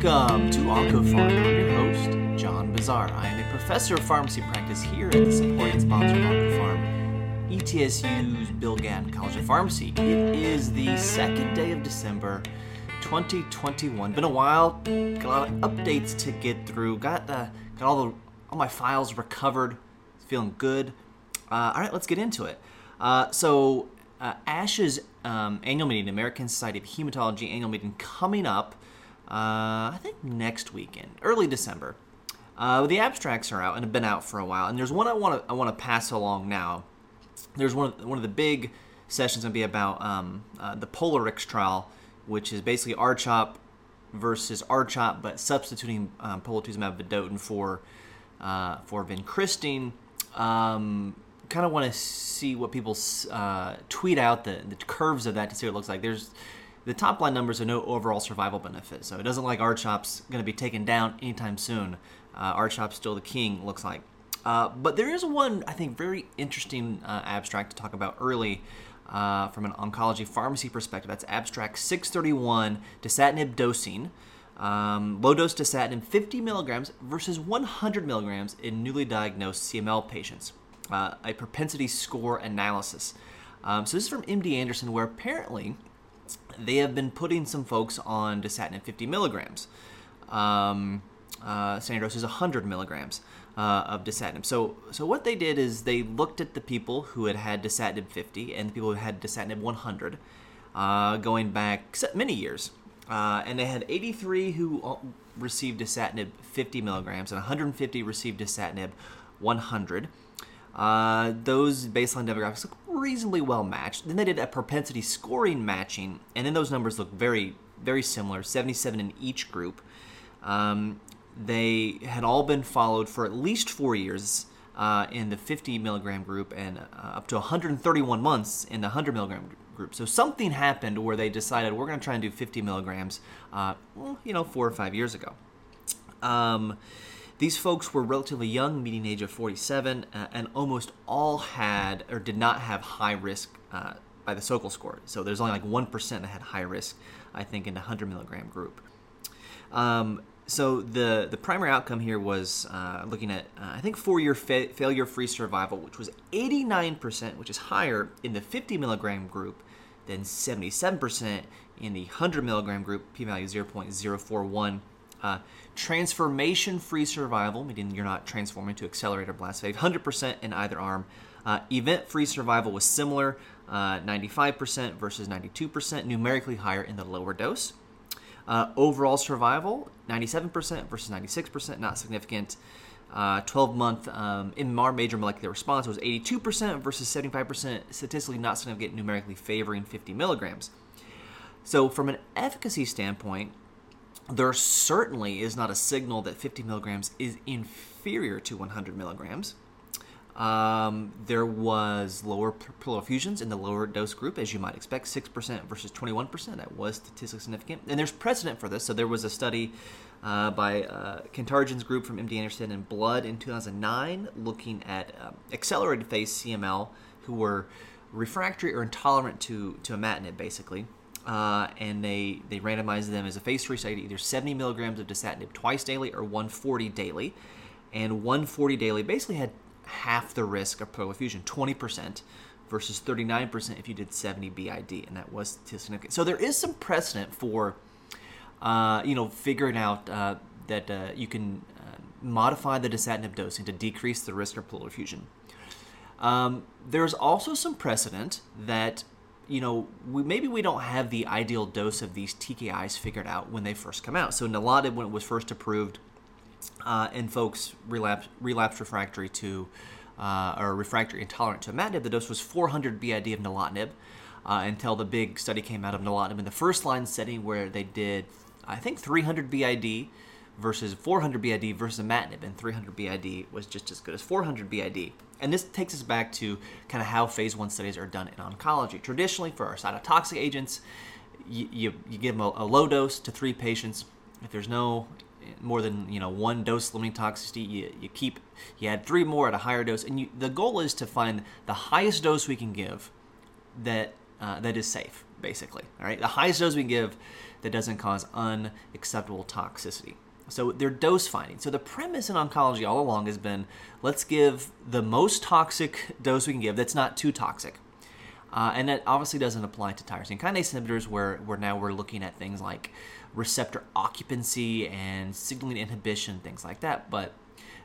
Welcome to OncoPharm. I'm your host, John Bossaer. I am a professor of pharmacy practice here at the supporting sponsor of OncoPharm, ETSU's Bill Gatton College of Pharmacy. It is the second day of December 2021. Been a while, got a lot of updates to get through. Got uh, got all the all my files recovered. Feeling good. Uh, all right, let's get into it. Uh, so, uh, ASH's um, annual meeting, American Society of Hematology annual meeting, coming up. Uh, I think next weekend, early December. Uh, the abstracts are out and have been out for a while, and there's one I want to I want to pass along now. There's one of, one of the big sessions going to be about um, uh, the Polarix trial, which is basically R-CHOP versus R-CHOP, but substituting um, polatuzumab vedotin for uh, for vincristine. Um, kind of want to see what people uh, tweet out the, the curves of that to see what it looks like. There's the top line numbers are no overall survival benefit, so it doesn't like R-CHOP's going to be taken down anytime soon. Uh, R-CHOP's still the king, looks like. Uh, but there is one, I think, very interesting uh, abstract to talk about early uh, from an oncology pharmacy perspective. That's abstract 631, dasatinib dosing. Um, low dose dasatinib 50 milligrams versus 100 milligrams in newly diagnosed CML patients. Uh, a propensity score analysis. Um, so this is from MD Anderson, where apparently they have been putting some folks on dasatinib 50 milligrams. Um, uh, standard dose is 100 milligrams uh, of dasatinib. So, so what they did is they looked at the people who had had dasatinib 50 and the people who had dasatinib 100, uh, going back many years, uh, and they had 83 who received dasatinib 50 milligrams and 150 received dasatinib 100. Uh, those baseline demographics look reasonably well matched. Then they did a propensity scoring matching, and then those numbers look very, very similar 77 in each group. Um, they had all been followed for at least four years uh, in the 50 milligram group and uh, up to 131 months in the 100 milligram group. So something happened where they decided we're going to try and do 50 milligrams, uh, well, you know, four or five years ago. Um, these folks were relatively young, median age of 47, uh, and almost all had or did not have high risk uh, by the Sokal score. So there's only like 1% that had high risk, I think, in the 100 milligram group. Um, so the, the primary outcome here was uh, looking at, uh, I think, four year fa- failure free survival, which was 89%, which is higher in the 50 milligram group than 77% in the 100 milligram group, p value 0.041. Uh, transformation free survival, meaning you're not transforming to accelerator blast phase, 100% in either arm. Uh, event free survival was similar, uh, 95% versus 92%, numerically higher in the lower dose. Uh, overall survival, 97% versus 96%, not significant. Uh, 12 month um, MMR major molecular response was 82% versus 75%, statistically not significant, numerically favoring 50 milligrams. So, from an efficacy standpoint, there certainly is not a signal that 50 milligrams is inferior to 100 milligrams. Um, there was lower pleural effusions in the lower dose group, as you might expect, 6% versus 21%. That was statistically significant. And there's precedent for this. So there was a study uh, by uh, group from MD Anderson and Blood in 2009 looking at um, accelerated phase CML who were refractory or intolerant to, to imatinib, basically uh, and they they randomized them as a phase three study to either 70 milligrams of dasatinib twice daily or 140 daily, and 140 daily basically had half the risk of pleural effusion, 20%, versus 39% if you did 70 BID, and that was significant. So there is some precedent for, uh, you know, figuring out uh, that uh, you can uh, modify the dasatinib dosing to decrease the risk of pleural effusion. Um, there's also some precedent that you know, we, maybe we don't have the ideal dose of these TKIs figured out when they first come out. So nilotinib, when it was first approved, uh, and folks relapse, relapse refractory to uh, or refractory intolerant to imatinib, the dose was 400 BID of nilotinib uh, until the big study came out of nilotinib in the first line setting where they did, I think, 300 BID versus 400 BID versus imatinib, and 300 BID was just as good as 400 BID. And this takes us back to kind of how phase one studies are done in oncology. Traditionally, for our cytotoxic agents, you, you, you give them a, a, low dose to three patients. If there's no more than you know one dose limiting toxicity, you, you keep you add three more at a higher dose, and you, the goal is to find the highest dose we can give that uh, that is safe. basically. All right, the highest dose we can give that doesn't cause unacceptable toxicity. So they're dose finding. So the premise in oncology all along has been let's give the most toxic dose we can give that's not too toxic. Uh, and that obviously doesn't apply to tyrosine kinase inhibitors, where, where now we're looking at things like receptor occupancy and signaling inhibition, things like that. But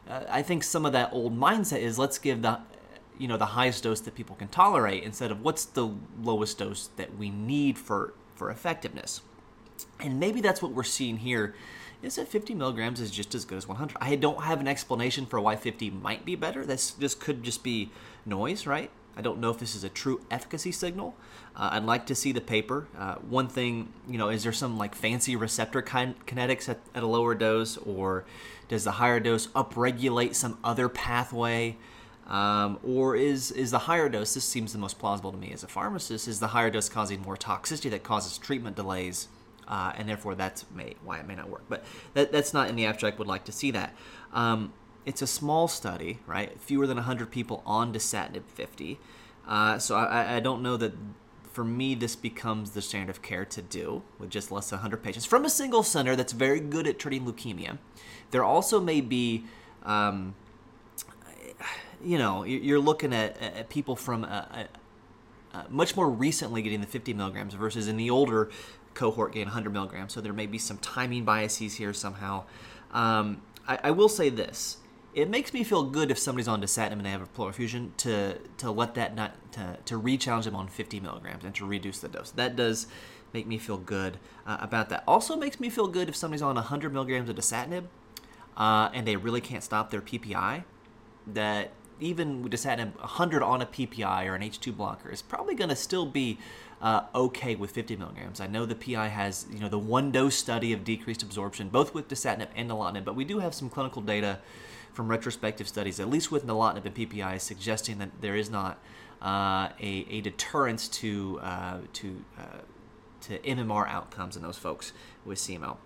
uh, I think some of that old mindset is let's give the you know the highest dose that people can tolerate instead of what's the lowest dose that we need for for effectiveness. And maybe that's what we're seeing here is that 50 milligrams is just as good as 100. I don't have an explanation for why 50 might be better. This this could just be noise, right? I don't know if this is a true efficacy signal. Uh, I'd like to see the paper. Uh, one thing, you know, is there some like fancy receptor kin- kinetics at, at, a lower dose, or does the higher dose upregulate some other pathway? Um, or is is the higher dose? This seems the most plausible to me as a pharmacist. Is the higher dose causing more toxicity that causes treatment delays, uh, and therefore that's may, why it may not work. But that, that's not in the abstract. Would like to see that. Um, it's a small study, right? Fewer than 100 people on dasatinib 50. Uh, so I, I don't know that for me this becomes the standard of care to do with just less than 100 patients from a single center that's very good at treating leukemia. There also may be. Um, you know, you're looking at, at people from a, a, much more recently getting the 50 milligrams versus in the older cohort gain 100 milligrams. So there may be some timing biases here somehow. Um, I, I, will say this: it makes me feel good if somebody's on dasatinib and they have a pleural effusion to to let that not to to re-challenge them on 50 milligrams and to reduce the dose. That does make me feel good uh, about that. Also makes me feel good if somebody's on 100 milligrams of dasatinib uh, and they really can't stop their PPI. That even with dasatinib 100 on a PPI or an H2 blocker is probably going to still be uh, okay with 50 milligrams. I know the PI has you know the one dose study of decreased absorption both with dasatinib and nilotinib, but we do have some clinical data from retrospective studies, at least with nilotinib and PPI, suggesting that there is not uh, a, a deterrence to uh, to uh, to MMR outcomes in those folks with CML.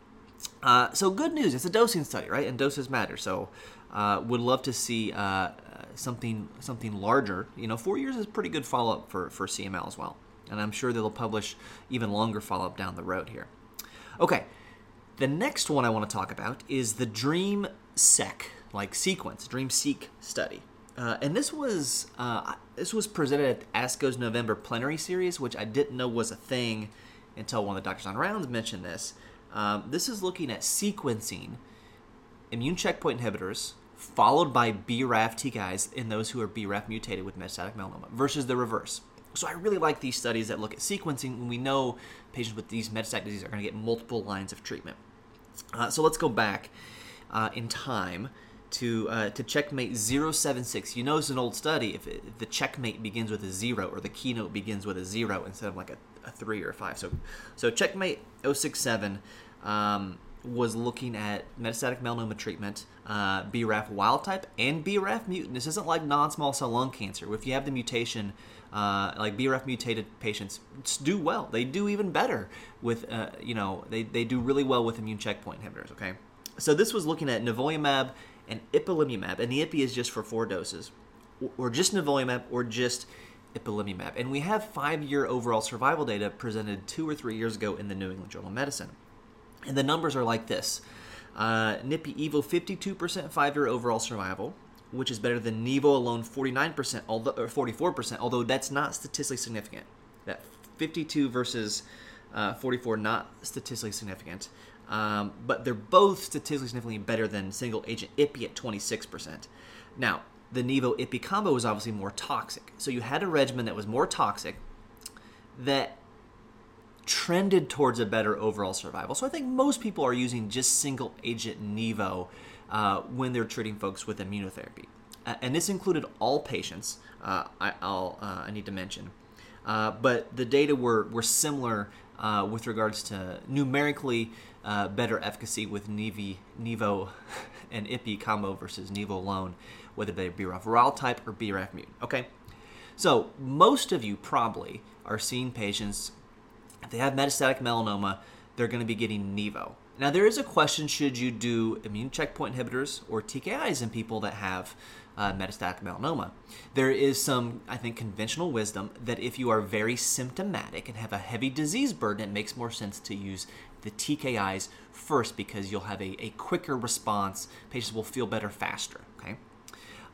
Uh, so good news, it's a dosing study, right? And doses matter. So uh, would love to see uh, something something larger. You know, four years is pretty good follow up for for CML as well, and I'm sure they'll publish even longer follow up down the road here. Okay, the next one I want to talk about is the Dream Sec like sequence DREAMseq study. Uh, and this was uh, this was presented at ASCO's November plenary series, which I didn't know was a thing until one of the doctors on rounds mentioned this. Um, this is looking at sequencing immune checkpoint inhibitors followed by BRAF TKIs in those who are BRAF mutated with metastatic melanoma versus the reverse. So I really like these studies that look at sequencing when we know patients with these metastatic disease are going to get multiple lines of treatment. Uh, so let's go back uh, in time to uh, to checkmate 076. You know it's an old study if, it, if, the checkmate begins with a zero or the keynote begins with a zero instead of like a, a three or a five. So so checkmate 067 um, was looking at metastatic melanoma treatment, uh, BRAF wild type and BRAF mutant. This isn't like non-small cell lung cancer. If you have the mutation, uh, like BRAF mutated patients do well. They do even better with, uh, you know, they, they do really well with immune checkpoint inhibitors. Okay, so this was looking at nivolumab and ipilimumab, and the ipi is just for four doses, or just nivolumab, or just ipilimumab. And we have five-year overall survival data presented two or three years ago in the New England Journal of Medicine. And the numbers are like this. Uh, Nipi Evo 52% five-year overall survival, which is better than Nivo alone 49%, although, or 44%, although that's not statistically significant. That 52 versus uh, 44 not statistically significant. Um, but they're both statistically significantly better than single agent IPI at 26%. Now, the Nivo IPI combo was obviously more toxic. So you had a regimen that was more toxic that trended towards a better overall survival. So I think most people are using just single agent Nivo uh, when they're treating folks with immunotherapy. Uh, and this included all patients, uh, I, will uh, I need to mention. Uh, but the data were, were similar uh, with regards to numerically better efficacy with Nivi, Nivo and IPI combo versus Nivo alone, whether they be BRAF wild type or BRAF mutant. Okay, so most of you probably are seeing patients if they have metastatic melanoma, they're going to be getting Nivo. Now there is a question: should you do immune checkpoint inhibitors or TKIs in people that have uh, metastatic melanoma. There is some, I think, conventional wisdom that if you are very symptomatic and have a heavy disease burden, it makes more sense to use the TKIs first because you'll have a, a quicker response. Patients will feel better faster.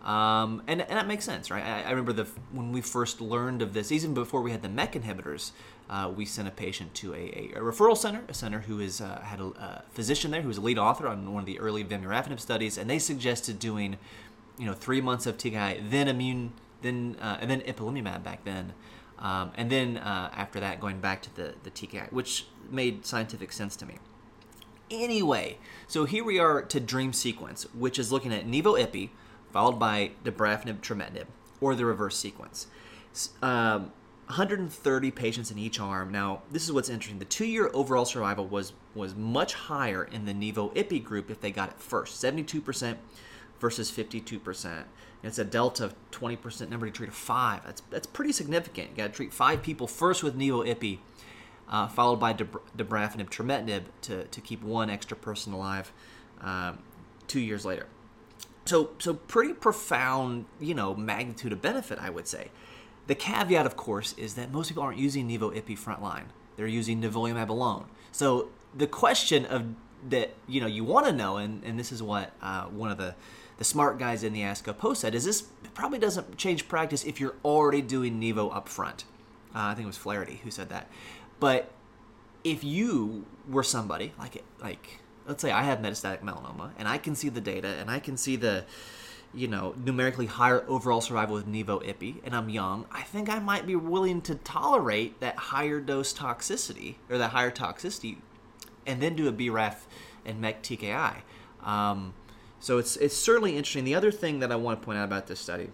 Um, and, and that makes sense, right? I, I, remember the when we first learned of this, even before we had the MEK inhibitors, uh, we sent a patient to a, a, a, referral center, a center who is uh, had a, a, physician there who was a lead author on one of the early vemurafenib studies, and they suggested doing, you know, three months of TKI, then immune, then uh, and then ipilimumab back then, um, and then uh, after that going back to the the TKI, which made scientific sense to me. Anyway, so here we are to dream sequence, which is looking at nivo ipi followed by dabrafenib trametinib, or the reverse sequence. Um, 130 patients in each arm. Now, this is what's interesting. The two-year overall survival was was much higher in the Nivo IPI group if they got it first, 72% versus 52%. And it's a delta of 20% number to treat of five. That's that's pretty significant. You got to treat five people first with Nivo IPI, uh, followed by dabrafenib trametinib to, to keep one extra person alive um, two years later. So, so pretty profound, you know, magnitude of benefit, I would say. The caveat, of course, is that most people aren't using Nivo Ipi frontline. They're using nivolumab alone. So the question of that, you know, you want to know, and, and this is what uh, one of the, the smart guys in the ASCO post said, is this probably doesn't change practice if you're already doing Nivo up front. Uh, I think it was Flaherty who said that. But if you were somebody like like let's say I have metastatic melanoma and I can see the data and I can see the you know numerically higher overall survival with nivo Ipi and I'm young, I think I might be willing to tolerate that higher dose toxicity or that higher toxicity and then do a BRAF and MEK TKI. Um, so it's it's certainly interesting. The other thing that I want to point out about this study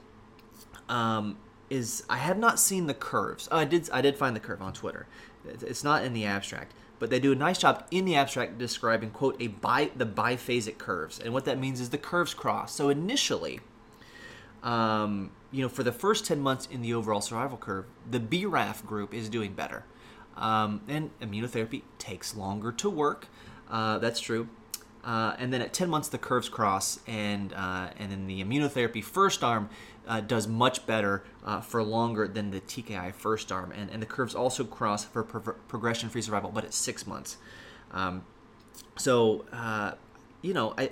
um, is I have not seen the curves. Oh, I did I did find the curve on Twitter. It's not in the abstract but they do a nice job in the abstract describing quote a bi the biphasic curves. And what that means is the curves cross. So initially um, you know for the first 10 months in the overall survival curve the braf group is doing better. Um, and immunotherapy takes longer to work. Uh, that's true. Uh, and then at 10 months the curves cross and uh, and then the immunotherapy first arm uh, does much better uh, for longer than the TKI first arm, and, and the curves also cross for pro- progression-free survival, but at six months. Um, so, uh, you know, I,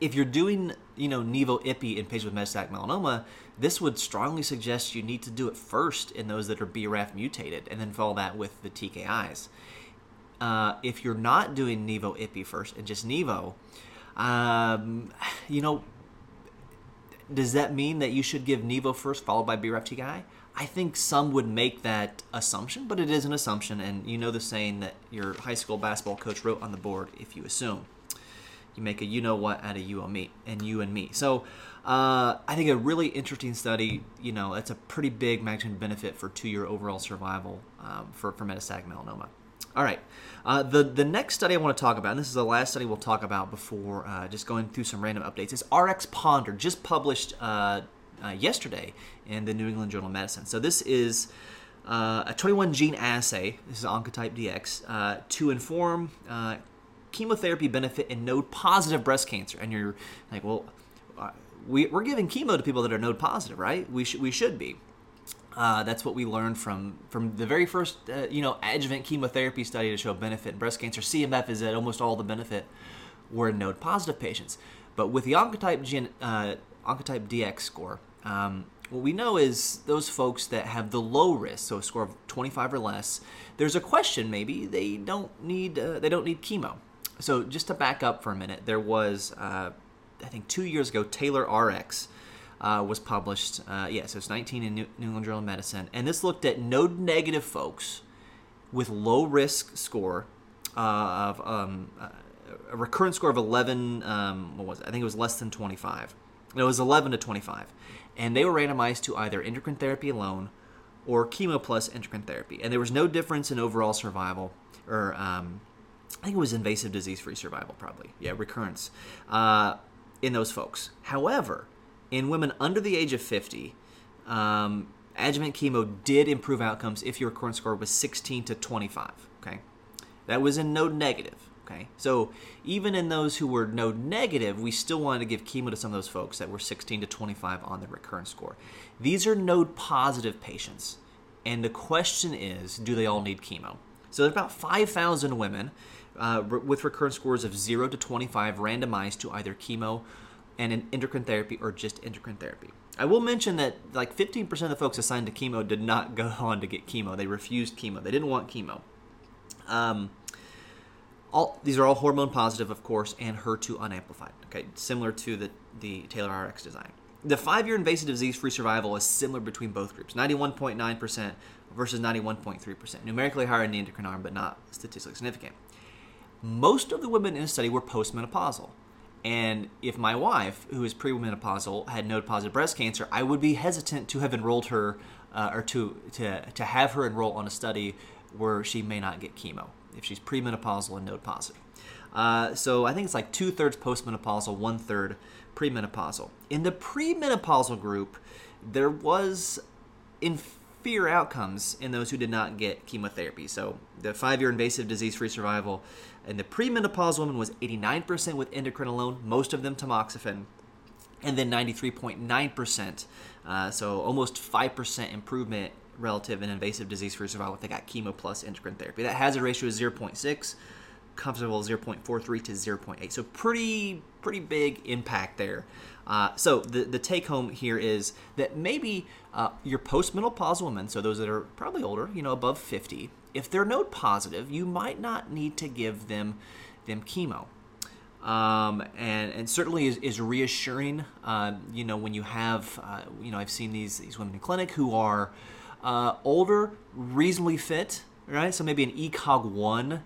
if you're doing, you know, Nivo Ipi in patients with metastatic melanoma, this would strongly suggest you need to do it first in those that are BRAF mutated, and then follow that with the TKIs. Uh, if you're not doing Nivo Ipi first and just Nivo, um, you know, does that mean that you should give Nivo first, followed by BRAF TKI? I think some would make that assumption, but it is an assumption, and you know the saying that your high school basketball coach wrote on the board: "If you assume, you make a you know what out of you and me, and you and me." So, uh, I think a really interesting study. You know, it's a pretty big magnitude benefit for two-year overall survival um, for for metastatic melanoma. All right. Uh, the the next study I want to talk about, and this is the last study we'll talk about before uh, just going through some random updates, is RxPONDER, just published uh, uh, yesterday in the New England Journal of Medicine. So this is uh, a 21 gene assay. This is Oncotype DX uh, to inform chemotherapy benefit in node positive breast cancer. And you're like, well, we, we're giving chemo to people that are node positive, right? We should we should be. Uh, that's what we learned from from the very first uh, you know adjuvant chemotherapy study to show benefit in breast cancer. CMF is that almost all the benefit were node positive patients, but with the Oncotype uh, Oncotype DX score, um, what we know is those folks that have the low risk, so a score of 25 or less, there's a question maybe they don't need uh, they don't need chemo. So just to back up for a minute, there was uh, I think two years ago TAILORx uh, was published. Uh, yeah, so it's 19 in New, England Journal of Medicine, and this looked at node negative folks with low risk score uh, of um, a recurrent score of 11. Um, what was it? I think it was less than 25. No, it was 11 to 25, and they were randomized to either endocrine therapy alone or chemo plus endocrine therapy, and there was no difference in overall survival or um, I think it was invasive disease-free survival, probably. Yeah, recurrence uh, in those folks. However, in women under the age of 50, um, adjuvant chemo did improve outcomes if your recurrence score was 16 to 25. Okay, that was in node negative. Okay, so even in those who were node negative, we still wanted to give chemo to some of those folks that were 16 to 25 on the recurrence score. These are node positive patients, and the question is do they all need chemo? So there's about 5,000 women uh, with recurrence scores of 0 to 25 randomized to either chemo and an endocrine therapy or just endocrine therapy. I will mention that like 15% of the folks assigned to chemo did not go on to get chemo. They refused chemo. They didn't want chemo. Um, all these are all hormone positive, of course, and HER2 unamplified. Okay, similar to the the TAILORx design. The five-year invasive disease-free survival is similar between both groups, 91.9% versus 91.3%, numerically higher in the endocrine arm, but not statistically significant. Most of the women in the study were postmenopausal. And if my wife, who is premenopausal, had node positive breast cancer, I would be hesitant to have enrolled her uh, or to, to, to have her enroll on a study where she may not get chemo if she's premenopausal and node positive. Uh, so I think it's like two thirds postmenopausal, one third premenopausal. In the premenopausal group, there was inferior outcomes in those who did not get chemotherapy. So the five year invasive disease free survival in the premenopausal woman was 89% with endocrine alone, most of them tamoxifen, and then 93.9%, uh, so almost 5% improvement relative in invasive disease free survival if they got chemo plus endocrine therapy. That hazard ratio is 0.6, comfortable 0.43 to 0.8. So pretty pretty big impact there. Uh, so the the take home here is that maybe uh, your postmenopausal women, so those that are probably older, you know, above 50, if they're node positive, you might not need to give them them chemo. Um, and, and certainly is, is reassuring. Uh, you know, when you have, uh, you know, I've seen these these women in clinic who are uh, older, reasonably fit, right? So maybe an ECOG one,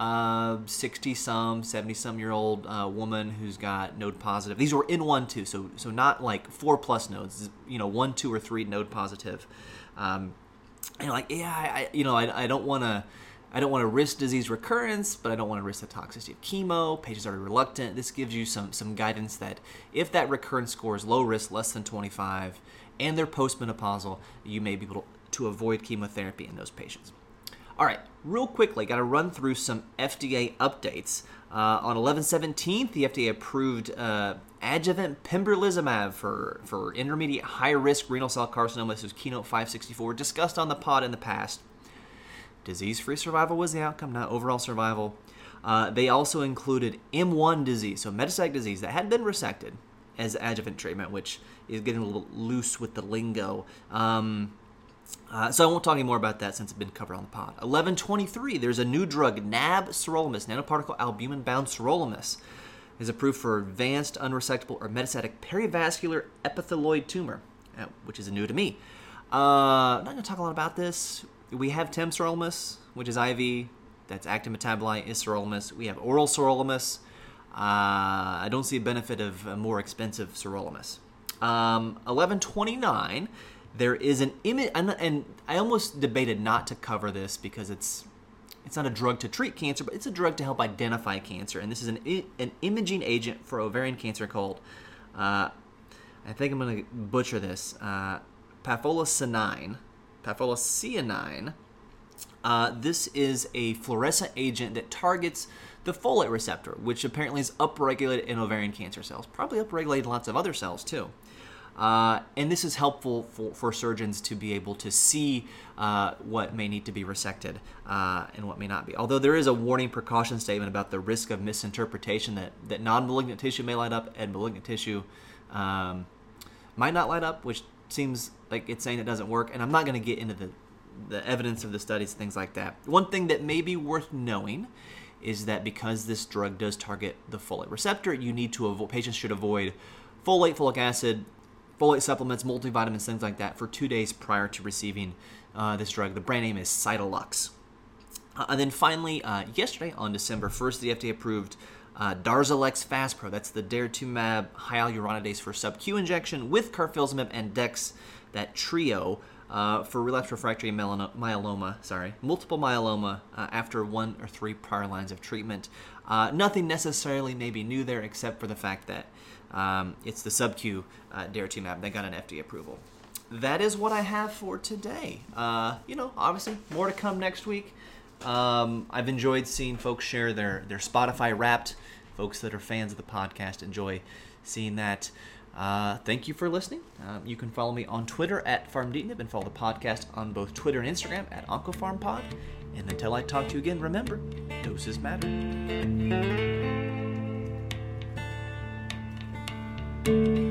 uh, 60 some, 70 some year old uh, woman who's got node positive. These were in one two, so so not like four plus nodes. You know, one, two, or three node positive. Um, and like, yeah, I, you know, I, I don't want to. I don't want to risk disease recurrence, but I don't want to risk the toxicity of chemo. Patients are reluctant. This gives you some some guidance that if that recurrence score is low risk, less than 25, and they're postmenopausal, you may be able to avoid chemotherapy in those patients. All right, real quickly, got to run through some FDA updates. Uh, on 11/17th, the FDA approved uh, adjuvant pembrolizumab for, for intermediate high risk renal cell carcinoma. This was Keynote 564, discussed on the pod in the past. Disease free survival was the outcome, not overall survival. Uh, they also included M1 disease, so metastatic disease that had been resected as adjuvant treatment, which is getting a little loose with the lingo. Um, uh, so I won't talk any more about that since it's been covered on the pod. 1123, there's a new drug, NAB sirolimus, nanoparticle albumin bound sirolimus, is approved for advanced unresectable or metastatic perivascular epithelioid tumor, uh, which is new to me. Uh, I'm not going to talk a lot about this. We have temsirolimus, which is IV. That's active metabolite is sirolimus. We have oral sirolimus. Uh, I don't see a benefit of a more expensive sirolimus. Um, 1129 there is an image, and I almost debated not to cover this because it's it's not a drug to treat cancer, but it's a drug to help identify cancer. And this is an an imaging agent for ovarian cancer called, uh, I think I'm going to butcher this, uh. Pafolacianine. Uh, this is a fluorescent agent that targets the folate receptor, which apparently is upregulated in ovarian cancer cells. Probably upregulated in lots of other cells too. Uh, and this is helpful for, for surgeons to be able to see uh, what may need to be resected uh, and what may not be. Although there is a warning precaution statement about the risk of misinterpretation that, that non malignant tissue may light up and malignant tissue um, might not light up, which seems like it's saying it doesn't work. And I'm not going to get into the, the evidence of the studies, things like that. One thing that may be worth knowing is that because this drug does target the folate receptor, you need to avoid, patients should avoid folate, folic acid, folate supplements, multivitamins, things like that for two days prior to receiving uh, this drug. The brand name is Cytalux. Uh, and then finally, uh, yesterday on December 1st, the FDA approved uh, Darzalex Faspro. That's the daratumumab hyaluronidase for sub-Q injection with carfilzomib and dex, that trio uh, for relapsed refractory myeloma, sorry, multiple myeloma uh, after one or three prior lines of treatment. Uh, nothing necessarily maybe new there except for the fact that um, it's the sub-Q uh, daratumumab that got an FDA approval. That is what I have for today. Uh, you know, obviously more to come next week. Um, I've enjoyed seeing folks share their their Spotify Wrapped. Folks that are fans of the podcast enjoy seeing that. Uh, thank you for listening. Um, you can follow me on Twitter at FarmDeetnib and follow the podcast on both Twitter and Instagram at OncoPharmPod. And until I talk to you again, remember, doses matter. Thank you.